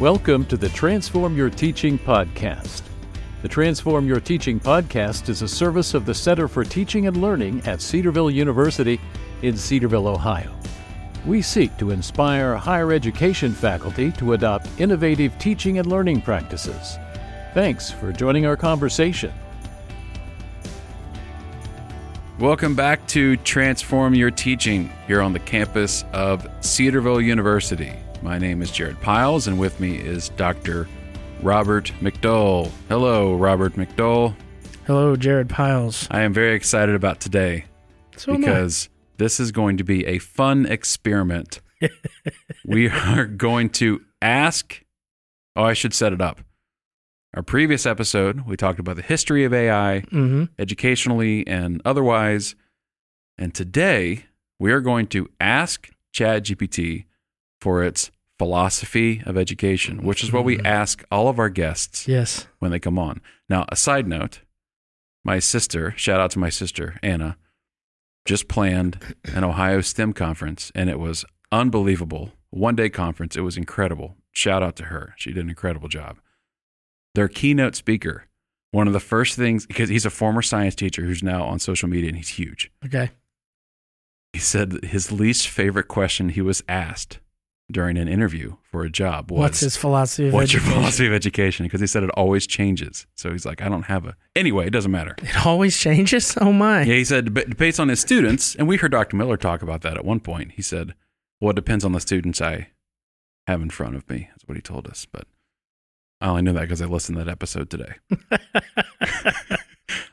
Welcome to the Transform Your Teaching podcast. The Transform Your Teaching podcast is a service of the Center for Teaching and Learning at Cedarville University in Cedarville, Ohio. We seek to inspire higher education faculty to adopt innovative teaching and learning practices. Thanks for joining our conversation. Welcome back to Transform Your Teaching here on the campus of Cedarville University. My name is Jared Pyles, and with me is Dr. Robert McDowell. Hello, Robert McDowell. Hello, Jared Pyles. I am very excited about today So because this is going to be a fun experiment. we are going to ask. Oh, I should set it up. Our previous episode, we talked about the history of AI, hmm educationally and otherwise. And today, we are going to ask ChatGPT for its philosophy of education, which is what we mm-hmm. ask all of our guests Yes. when they come on. Now, a side note my sister, shout out to my sister, Anna, just planned an Ohio STEM conference, and it was unbelievable. One day conference, it was incredible. Shout out to her. She did an incredible job. Their keynote speaker, one of the first things, because he's a former science teacher who's now on social media and he's huge. Okay. He said that his least favorite question he was asked during an interview for a job was What's his philosophy of What's your education? philosophy of education? Because he said it always changes. So he's like, I don't have a. Anyway, it doesn't matter. It always changes. Oh my. Yeah, he said, but based on his students, and we heard Dr. Miller talk about that at one point. He said, well, it depends on the students I have in front of me. That's what he told us. But I only knew that because I listened to that episode today.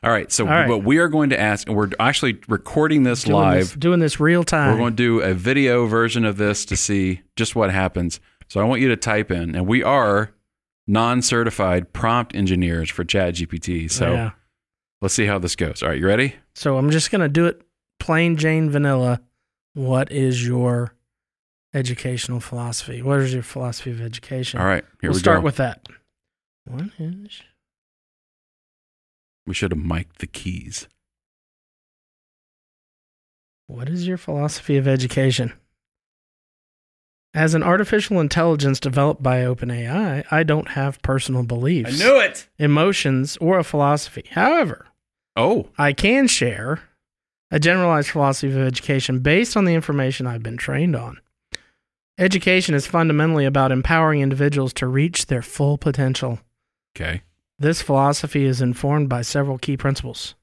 All right. So, All right. what we are going to ask, and we're actually recording this Doing live. this, doing this real time. We're going to do a video version of this to see just what happens. So I want you to type in, and we are non-certified prompt engineers for ChatGPT. So yeah. let's see how this goes. All right, you ready? So I'm just gonna do it plain Jane vanilla. What is your educational philosophy? What is your philosophy of education? All right, here we'll we start go. with that. What is we should have mic'd the keys. what is your philosophy of education? As an artificial intelligence developed by OpenAI, I don't have personal beliefs, I knew it. emotions, or a philosophy. However, Oh, I can share a generalized philosophy of education based on the information I've been trained on. Education is fundamentally about empowering individuals to reach their full potential. okay. This philosophy is informed by several key principles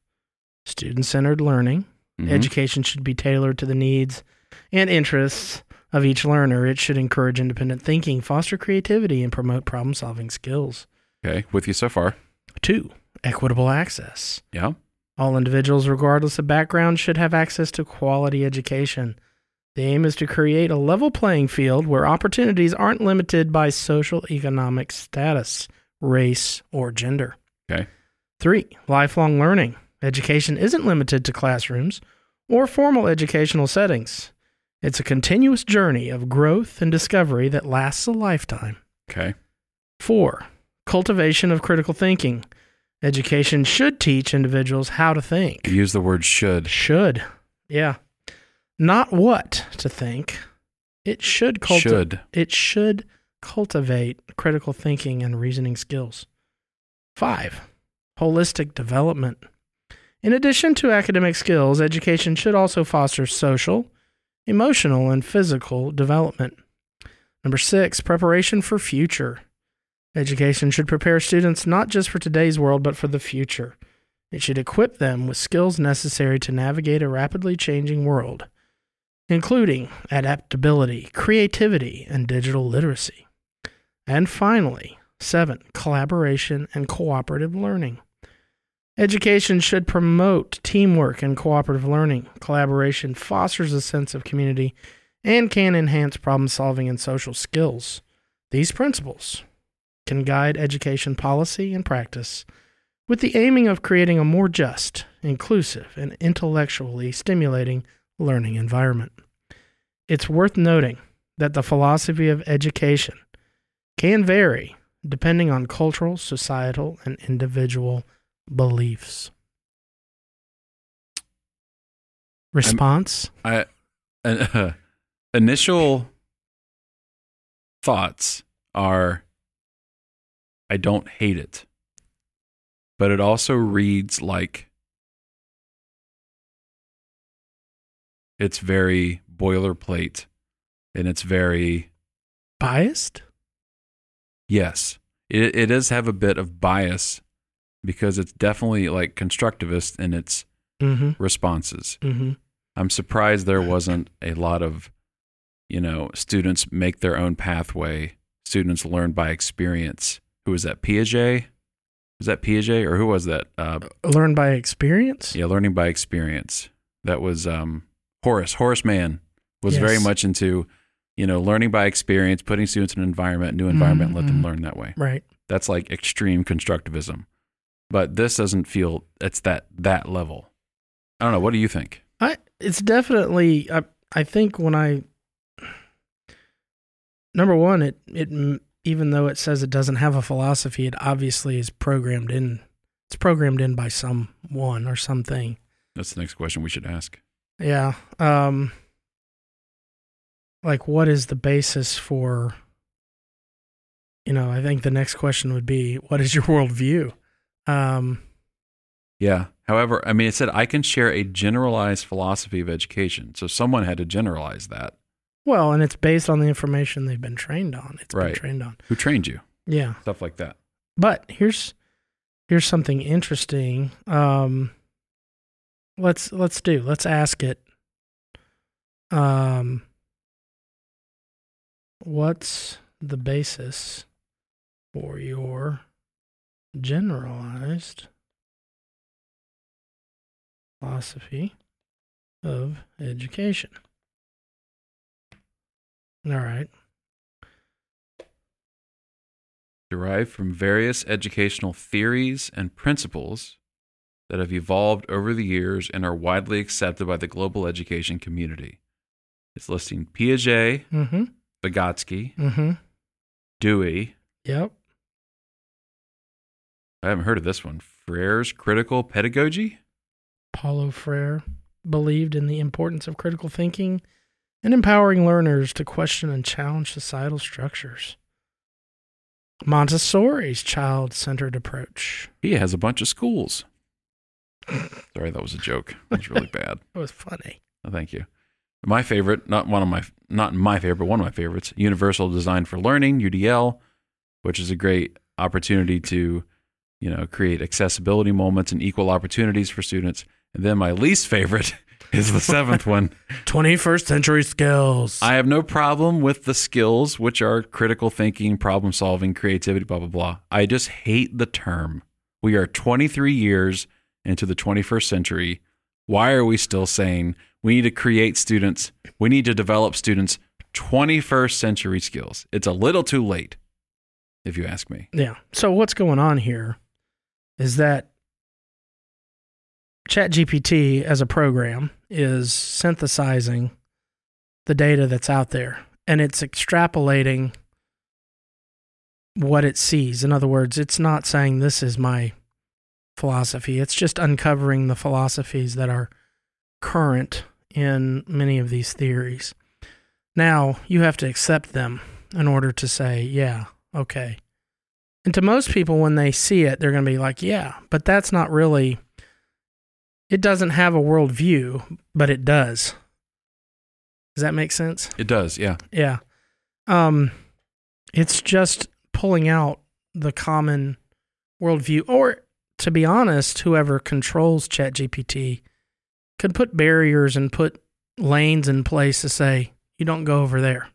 student centered learning. Mhm. Education should be tailored to the needs and interests of each learner. It should encourage independent thinking, foster creativity, and promote problem solving skills. Okay, with you so far. Two, equitable access. Yeah. All individuals, regardless of background, should have access to quality education. The aim is to create a level playing field where opportunities aren't limited by social economic status, race, or gender. Okay. Three, lifelong learning. Education isn't limited to classrooms or formal educational settings. It's a continuous journey of growth and discovery that lasts a lifetime. Okay. Four, cultivation of critical thinking. Education should teach individuals how to think. Use the word should. Should. Yeah. Not what to think. It should cultivate. Should. It should cultivate critical thinking and reasoning skills. Five, holistic development. In addition to academic skills, education should also foster social, emotional, and physical development. Number six, preparation for future. Education should prepare students not just for today's world, but for the future. It should equip them with skills necessary to navigate a rapidly changing world, including adaptability, creativity, and digital literacy. And finally, seven, collaboration and cooperative learning. Education should promote teamwork and cooperative learning. Collaboration fosters a sense of community and can enhance problem solving and social skills. These principles can guide education policy and practice with the aiming of creating a more just, inclusive, and intellectually stimulating learning environment. It's worth noting that the philosophy of education can vary depending on cultural, societal, and individual beliefs. Response? I, uh, initial thoughts are I don't hate it. But it also reads like it's very boilerplate and it's very Biased? Yes. It it does have a bit of bias because it's definitely like constructivist in its Mm-hmm. responses. Mm-hmm. I'm surprised there wasn't a lot of, you know, students make their own pathway. Students learn by experience. Who was that? Piaget? Was that Piaget or who was that? Uh, Learn by experience? yeah, learning by experience. That was um, Horace. Horace Mann was very much into, you know, learning by experience, putting students in an environment, new environment, and let them Mhm. learn that way. Right. That's like extreme constructivism. But this doesn't feel it's that that level. I don't know. What do you think? I it's definitely I I think when I number one it it even though it says it doesn't have a philosophy it obviously is programmed in it's programmed in by someone or something. That's the next question we should ask. Yeah. Um like what is the basis for you know, I think the next question would be what is your worldview? Um Yeah. However, I mean, it said I can share a generalized philosophy of education. So someone had to generalize that. well, and it's based on the information they've been trained on. It's been trained on. Who trained you? Yeah. Stuff like that. But here's here's something interesting. Um let's let's do. Let's ask it. Um what's the basis for your generalized philosophy of education? All right. Derived from various educational theories and principles that have evolved over the years and are widely accepted by the global education community. It's listing Piaget, Mhm. Vygotsky, Mhm. Dewey. Yep. I haven't heard of this one. Freire's critical pedagogy? Paulo Freire believed in the importance of critical thinking and empowering learners to question and challenge societal structures. Montessori's child centered approach. He has a bunch of schools. Sorry, that was a joke. That was really bad. That was funny. Oh, thank you. My favorite, not one of my, not my favorite, but one of my favorites, Universal Design for Learning (UDL), which is a great opportunity to, you know, create accessibility moments and equal opportunities for students. And then my least favorite is the seventh one. 21st century skills. I have no problem with the skills, which are critical thinking, problem solving, creativity, blah blah blah. I just hate the term. We are 23 years into the 21st century. Why are we still saying we need to create students? We need to develop students 21st century skills. It's a little too late, if you ask me. yeah. So what's going on here is that ChatGPT as a program is synthesizing the data that's out there and it's extrapolating what it sees. In other words, it's not saying this is my philosophy. It's just uncovering the philosophies that are current in many of these theories. Now, you have to accept them in order to say, yeah, okay. And to most people, when they see it, they're going to be like, yeah, but that's not really, it doesn't have a worldview, but it does. Does that make sense? It does, yeah. Yeah. Um, it's just pulling out the common worldview, or to be honest, whoever controls ChatGPT could put barriers and put lanes in place to say you don't go over there.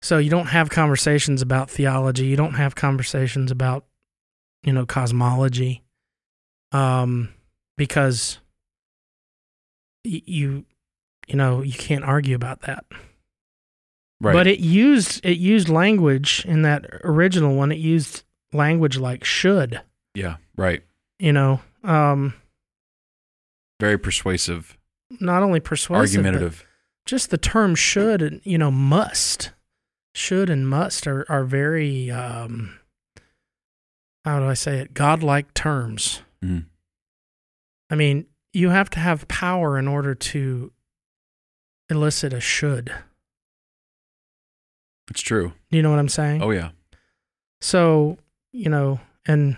So you don't have conversations about theology. You don't have conversations about, you know, cosmology, um, because y- you, you know, you can't argue about that. Right. But it used it used language in that original one. It used language like should, yeah, right. you know, um, Very persuasive, not only persuasive, argumentative. just the term should and you know must, should and must are are very um, how do I say it? Godlike terms. Mhm. I mean, you have to have power in order to elicit a should. It's true. You know what I'm saying? Oh, yeah. So you know, and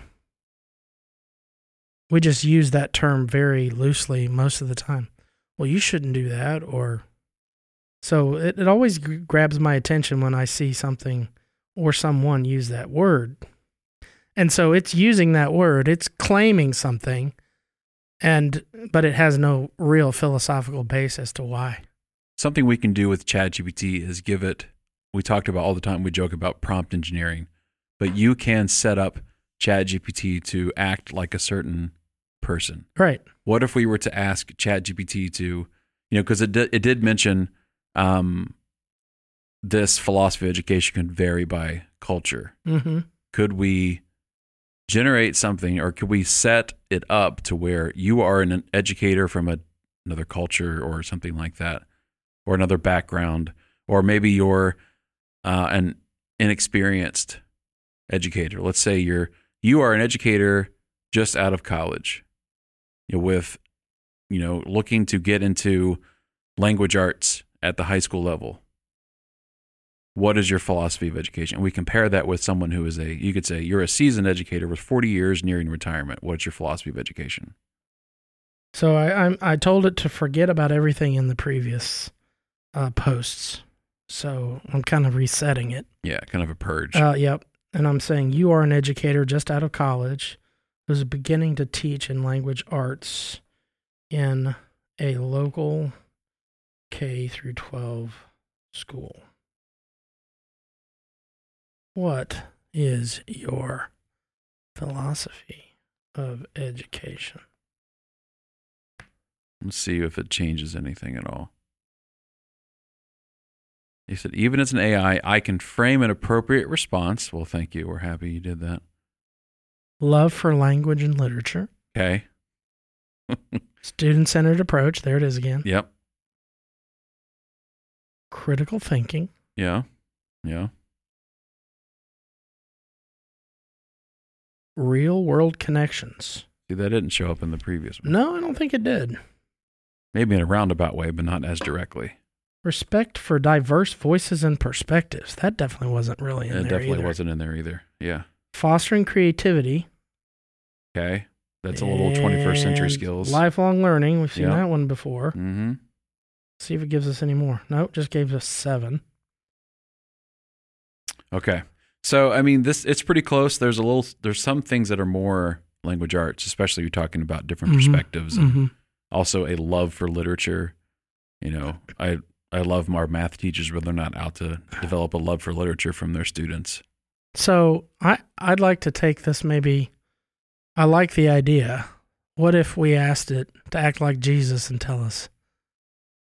we just use that term very loosely most of the time. Well, you shouldn't do that, or so it, it always g- grabs my attention when I see something or someone use that word. And so it's using that word, it's claiming something, and but it has no real philosophical base as to why. Something we can do with ChatGPT is give it. We talked about all the time. We joke about prompt engineering, but you can set up ChatGPT to act like a certain person. Right. What if we were to ask ChatGPT to, you know, because it did, it did mention um, this philosophy of education can vary by culture. Mm-hmm. Could we generate something, or could we set it up to where you are an educator from a, another culture or something like that, or another background, or maybe you're uh, an inexperienced educator. Let's say you're you are an educator just out of college, you know, with you know looking to get into language arts at the high school level. What is your philosophy of education? And we compare that with someone who is a you could say you're a seasoned educator with 40 years nearing retirement. What's your philosophy of education? So I I'm, I told it to forget about everything in the previous uh, posts. So I'm kind of resetting it. Yeah, kind of a purge. Uh, yep. And I'm saying you are an educator just out of college who's beginning to teach in language arts in a local K through 12 school. What is your philosophy of education? Let's see if it changes anything at all. He said, even as an AI, I can frame an appropriate response. Well, thank you. We're happy you did that. Love for language and literature. Okay. Student centered approach. There it is again. Yep. Critical thinking. Yeah. Yeah. Real world connections. See, that didn't show up in the previous one. No, I don't think it did. Maybe in a roundabout way, but not as directly. Respect for diverse voices and perspectives. That definitely wasn't really in it there definitely either. wasn't in there either. Yeah. Fostering creativity. Okay. That's a little 21st century and skills. Lifelong learning. We've seen Yeah. that one before. Mm-hmm. See if it gives us any more. Nope, just gave us seven. Okay. So I mean this it's pretty close. There's a little there's some things that are more language arts, especially you're talking about different Mhm. perspectives and hmm also a love for literature. You know, I I love our math teachers, but they're not out to develop a love for literature from their students. So I I'd like to take this maybe. I like the idea. What if we asked it to act like Jesus and tell us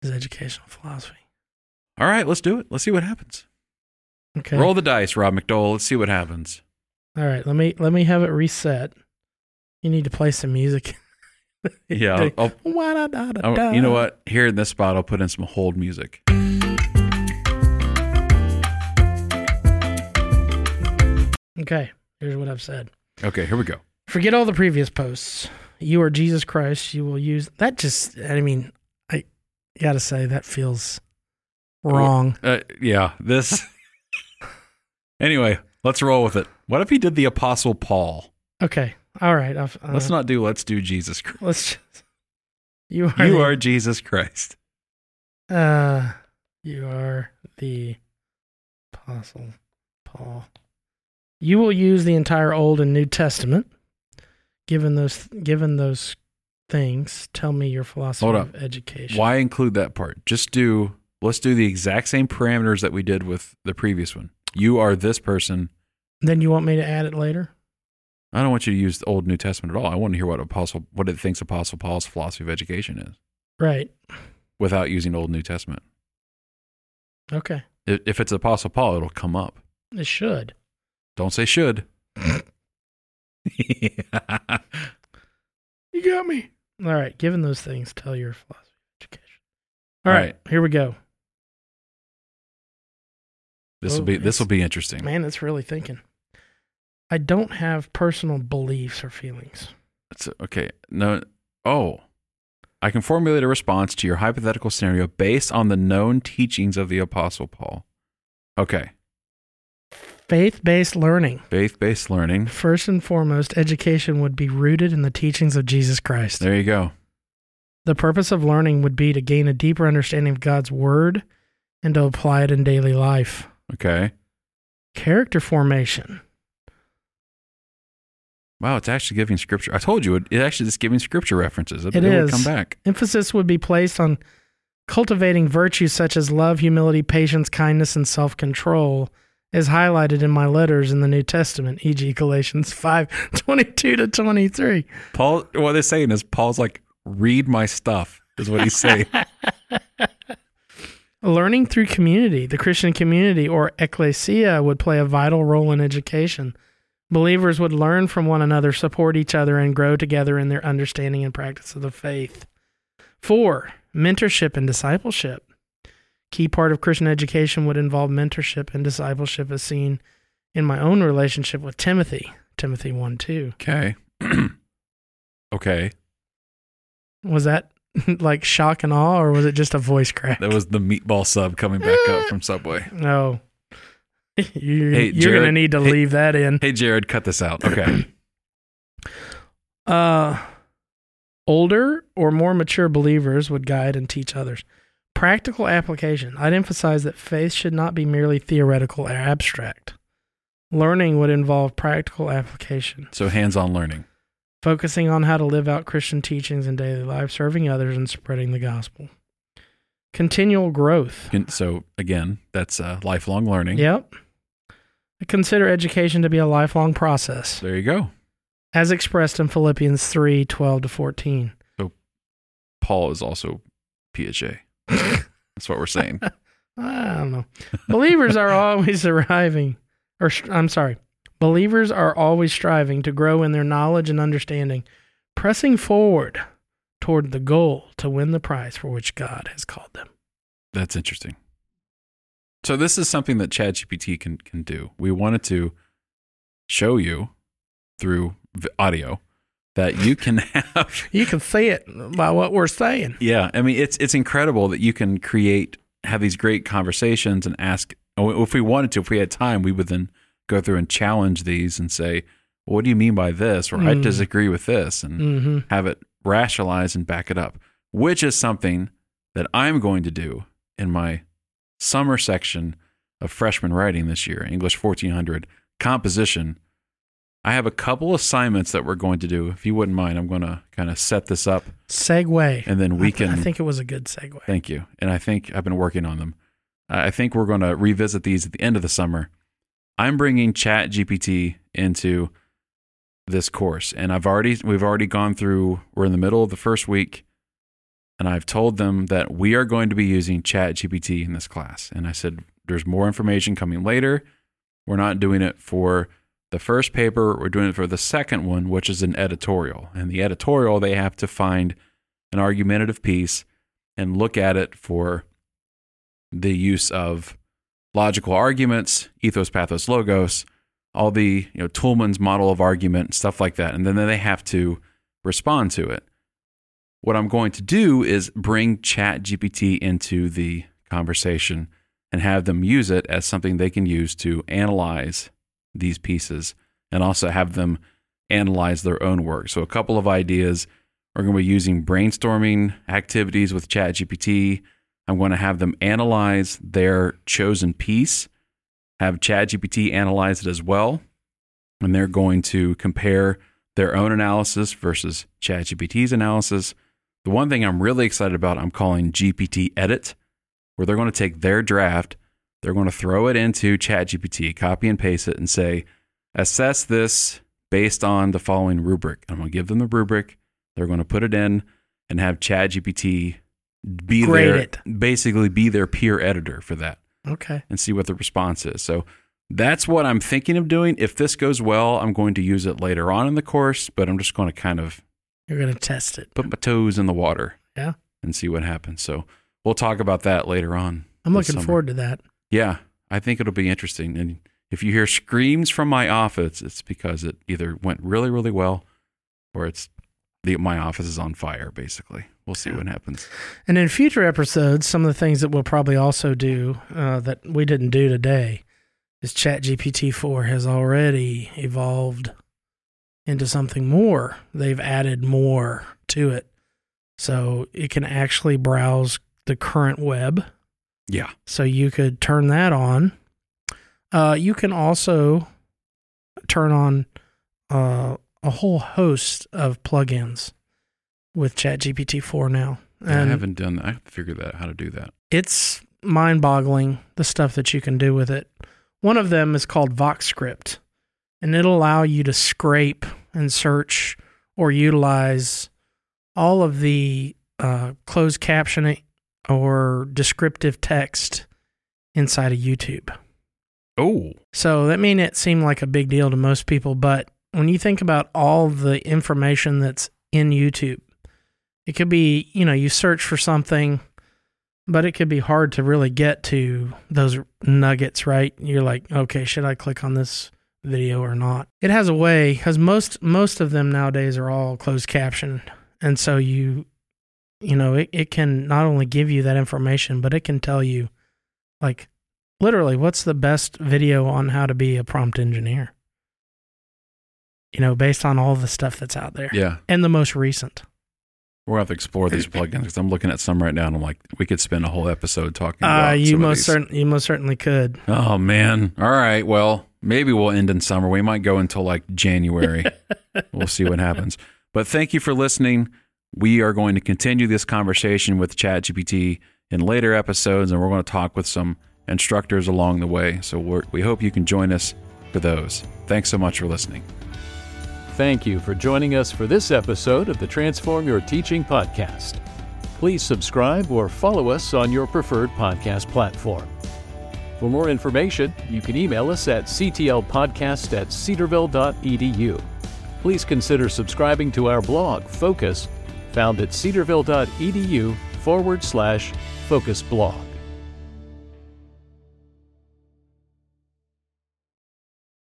his educational philosophy? All right, let's do it. Let's see what happens. Okay. Roll the dice, Rob McDowell. Let's see what happens. All right. Let me let me have it reset. You need to play some music. Yeah, I'll, I'll, you know what? Here in this spot, I'll put in some hold music. Okay. Here's what I've said. Okay, here we go. Forget all the previous posts. You are Jesus Christ. You will use that. Just, I mean, I gotta say that feels wrong. Uh, yeah, this. anyway, let's roll with it. What if he did the Apostle Paul? Okay. All right. I've, uh, Let's not do. Let's do Jesus Christ. Let's just. You are. You the- are Jesus Christ. Uh, you are the apostle Paul. You will use the entire Old and New Testament. Given those, given those things, tell me your philosophy Hold of education. Why include that part? Just do. Let's do the exact same parameters that we did with the previous one. You are this person. Then you want me to add it later? I don't want you to use the Old New Testament at all. I want to hear what Apostle, what it thinks Apostle Paul's philosophy of education is, Right. without using Old New Testament. Okay. If it's Apostle Paul, it'll come up. It should. Don't say should. You got me. All right. Given those things, tell your philosophy education. All All right. Here we go. This will Oh, be this will be interesting. Man, it's really thinking. I don't have personal beliefs or feelings. It's okay. No. Oh, I can formulate a response to your hypothetical scenario based on the known teachings of the Apostle Paul. Okay. Faith based learning. Faith based learning. First and foremost, education would be rooted in the teachings of Jesus Christ. There you go. The purpose of learning would be to gain a deeper understanding of God's Word and to apply it in daily life. Okay. Character formation. Wow, it's actually giving scripture. I told you it, it actually is giving scripture references. It, It would come back. Emphasis would be placed on cultivating virtues such as love, humility, patience, kindness, and self control, as highlighted in my letters in the New Testament, e.g., Galatians 5 22 to 23. Paul, what they're saying is Paul's like, read my stuff, is what he's saying. Learning through community, the Christian community or ecclesia would play a vital role in education. Believers would learn from one another, support each other, and grow together in their understanding and practice of the faith. Four, mentorship and discipleship. Key part of Christian education would involve mentorship and discipleship as seen in my own relationship with Timothy. Timothy 1 2. okay. okay. Was that like shock and awe, or was it just a voice crack? That was the meatball sub coming back up from Subway. No. You're, Hey, you're going to need to hey- leave that in. Hey, Jared, cut this out. Okay. Uh, older or more mature believers would guide and teach others. Practical application. I'd emphasize that faith should not be merely theoretical or abstract. Learning would involve practical application, So hands on learning. focusing on how to live out Christian teachings in daily life, serving others, and spreading the gospel. Continual growth. So again, that's uh, lifelong learning. Yep. I consider education to be a lifelong process, There you go. as expressed in Philippians 3 12 to 14. So, Paul is also PHA. That's what we're saying. I don't know. Believers are always arriving, or I'm sorry, believers are always striving to grow in their knowledge and understanding, pressing forward toward the goal to win the prize for which God has called them. That's interesting. So this is something that ChatGPT can can do. We wanted to show you through audio that you can have You can see it by what we're saying. Yeah, I mean it's it's incredible that you can create have these great conversations and ask oh, if we wanted to if we had time we would then go through and challenge these and say well, what do you mean by this or I Mm. disagree with this and hmm have it rationalize and back it up which is something that I'm going to do in my summer section of freshman writing this year English 1400 composition I have a couple assignments that we're going to do if you wouldn't mind I'm going to kind of set this up Segue. and then we can I think it was a good segue. Thank you. And I think I've been working on them. I think we're going to revisit these at the end of the summer. I'm bringing Chat GPT into this course, and I've already we've already gone through. We're in the middle of the first week, and I've told them that we are going to be using Chat GPT in this class. And I said, "There's more information coming later. We're not doing it for." The first paper, we're doing it for the second one, which is an editorial. And the editorial, they have to find an argumentative piece and look at it for the use of logical arguments, ethos, pathos, logos, all the you know Toulmin's model of argument, stuff like that, and then they have to respond to it. What I'm going to do is bring Chat GPT into the conversation and have them use it as something they can use to analyze these pieces and also have them analyze their own work. So a couple of ideas we're going to be using brainstorming activities with ChatGPT. I'm going to have them analyze their chosen piece, have ChatGPT analyze it as well. And they're going to compare their own analysis versus ChatGPT's analysis. The one thing I'm really excited about, I'm calling GPT Edit, where they're going to take their draft, they're going to throw it into ChatGPT, copy and paste it, and say, assess this based on the following rubric. I'm going to give them the rubric. They're going to put it in and have ChatGPT be Grade their it. basically be their peer editor for that Okay. and see what the response is. So that's what I'm thinking of doing. If this goes well, I'm going to use it later on in the course, but I'm just going to kind of You're going to test it. put my toes in the water. Yeah. And see what happens. So we'll talk about that later on. I'm looking summer. forward to that. Yeah, I think it'll be interesting. And if you hear screams from my office, it's because it either went really, really well or it's the my office is on fire, basically. We'll see what happens. And in future episodes, some of the things that we'll probably also do uh, that we didn't do today is ChatGPT 4 has already evolved into something more. They've added more to it. So it can actually browse the current web. Yeah. So you could turn that on. Uh, you can also turn on uh, a whole host of plugins with ChatGPT 4 now. I haven't done that. I have to figure that how to do that. It's mind boggling the stuff that you can do with it. One of them is called VoxScript, and it'll allow you to scrape and search or utilize all of the uh, closed captioning or descriptive text inside of YouTube. Oh, So that may not seem like a big deal to most people, but when you think about all the information that's in YouTube, it could be, you know, you search for something, but it could be hard to really get to those nuggets, right? You're like, okay, should I click on this video or not? It has a way because most most of them nowadays are all closed captioned, and so you, you know, it, it can not only give you that information, but it can tell you, like, literally, what's the best video on how to be a prompt engineer? You know, based on all the stuff that's out there yeah. and the most recent. We're gonna have to explore these plugins because I'm looking at some right now and I'm like, we could spend a whole episode talking about. Uh, you some most these. certain you most certainly could. Oh man! All right. Well, maybe we'll end in summer. We might go until like January. we'll see what happens. But thank you for listening. We are going to continue this conversation with ChatGPT in later episodes, and we're going to talk with some instructors along the way. So we hope you can join us for those. Thanks so much for listening. Thank you for joining us for this episode of the Transform Your Teaching podcast. Please subscribe or follow us on your preferred podcast platform. For more information, you can email us at ctlpodcast at cedarville.edu. Please consider subscribing to our blog, Focus, found at cedarville.edu forward slash focus blog.